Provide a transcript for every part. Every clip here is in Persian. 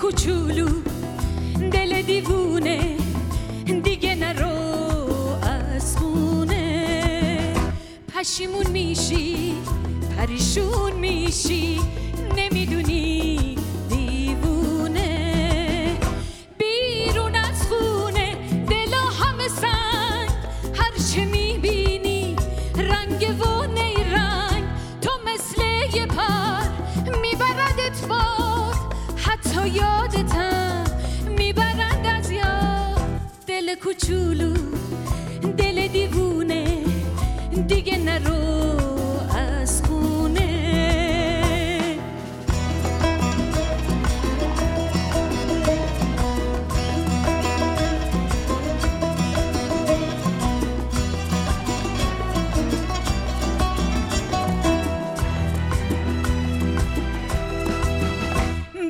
کوچولو دل دیوونه دیگه نرو از خونه پشیمون میشی پریشون میشی نمی‌دونی کوچولو دل دیوونه دیگه نرو از خونه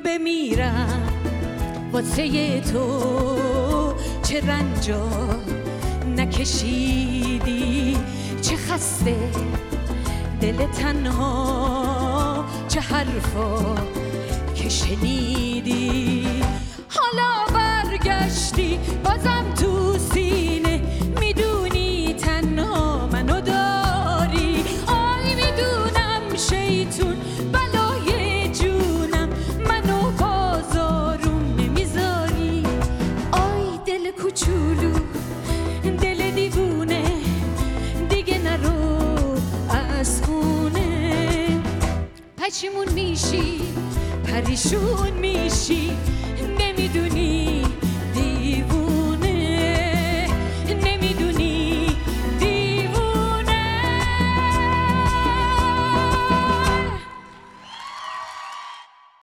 بمیرم واسه تو چه رنجا نکشیدی؟ چه خسته دل تنها چه حرفا که شنیدی؟ خونه پشیمون میشی پریشون میشی.